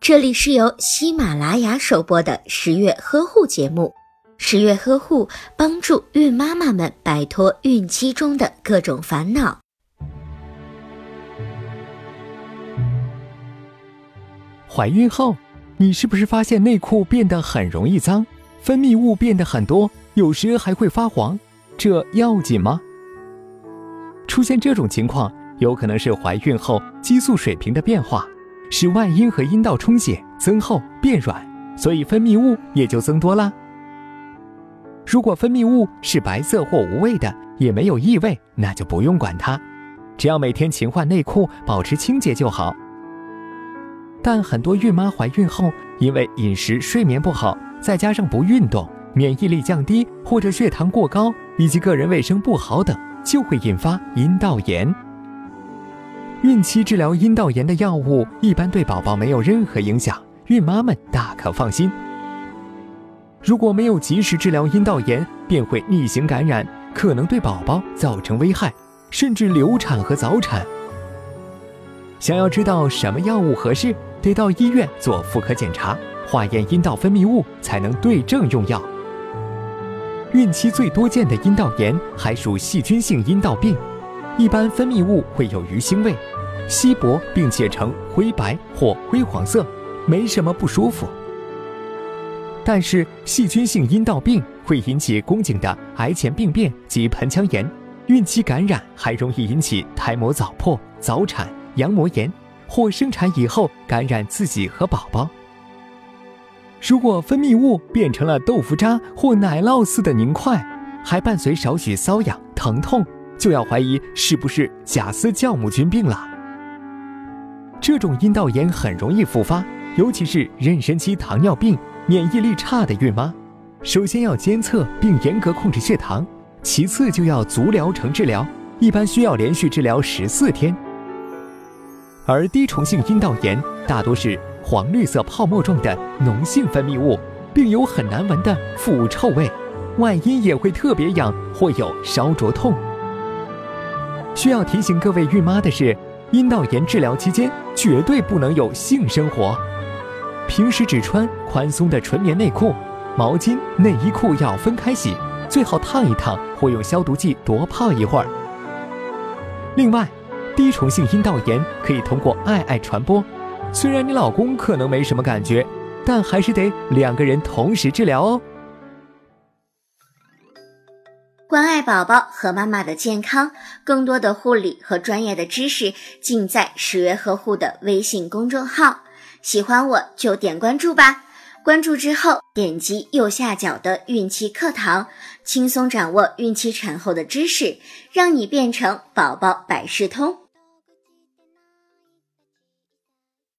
这里是由喜马拉雅首播的十月呵护节目。十月呵护帮助孕妈妈们摆脱孕期中的各种烦恼。怀孕后，你是不是发现内裤变得很容易脏，分泌物变得很多，有时还会发黄？这要紧吗？出现这种情况，有可能是怀孕后激素水平的变化，使外阴和阴道充血、增厚、变软，所以分泌物也就增多了。如果分泌物是白色或无味的，也没有异味，那就不用管它，只要每天勤换内裤，保持清洁就好。但很多孕妈怀孕后，因为饮食、睡眠不好，再加上不运动，免疫力降低或者血糖过高，以及个人卫生不好等，就会引发阴道炎。孕期治疗阴道炎的药物一般对宝宝没有任何影响，孕妈们大可放心。如果没有及时治疗阴道炎，便会逆行感染，可能对宝宝造成危害，甚至流产和早产。想要知道什么药物合适，得到医院做妇科检查，化验阴道分泌物，才能对症用药。孕期最多见的阴道炎还属细菌性阴道病，一般分泌物会有鱼腥味，稀薄并且呈灰白或灰黄色，没什么不舒服。但是细菌性阴道病会引起宫颈的癌前病变及盆腔炎，孕期感染还容易引起胎膜早破、早产、羊膜炎，或生产以后感染自己和宝宝。如果分泌物变成了豆腐渣或奶酪似的凝块，还伴随少许瘙痒、疼痛，就要怀疑是不是贾斯酵母菌病了。这种阴道炎很容易复发，尤其是妊娠期糖尿病。免疫力差的孕妈，首先要监测并严格控制血糖，其次就要足疗程治疗，一般需要连续治疗十四天。而滴虫性阴道炎大多是黄绿色泡沫状的脓性分泌物，并有很难闻的腐臭味，外阴也会特别痒或有烧灼痛。需要提醒各位孕妈的是，阴道炎治疗期间绝对不能有性生活。平时只穿宽松的纯棉内裤，毛巾、内衣裤要分开洗，最好烫一烫或用消毒剂多泡一会儿。另外，滴虫性阴道炎可以通过爱爱传播，虽然你老公可能没什么感觉，但还是得两个人同时治疗哦。关爱宝宝和妈妈的健康，更多的护理和专业的知识尽在十月呵护的微信公众号。喜欢我就点关注吧，关注之后点击右下角的孕期课堂，轻松掌握孕期产后的知识，让你变成宝宝百事通。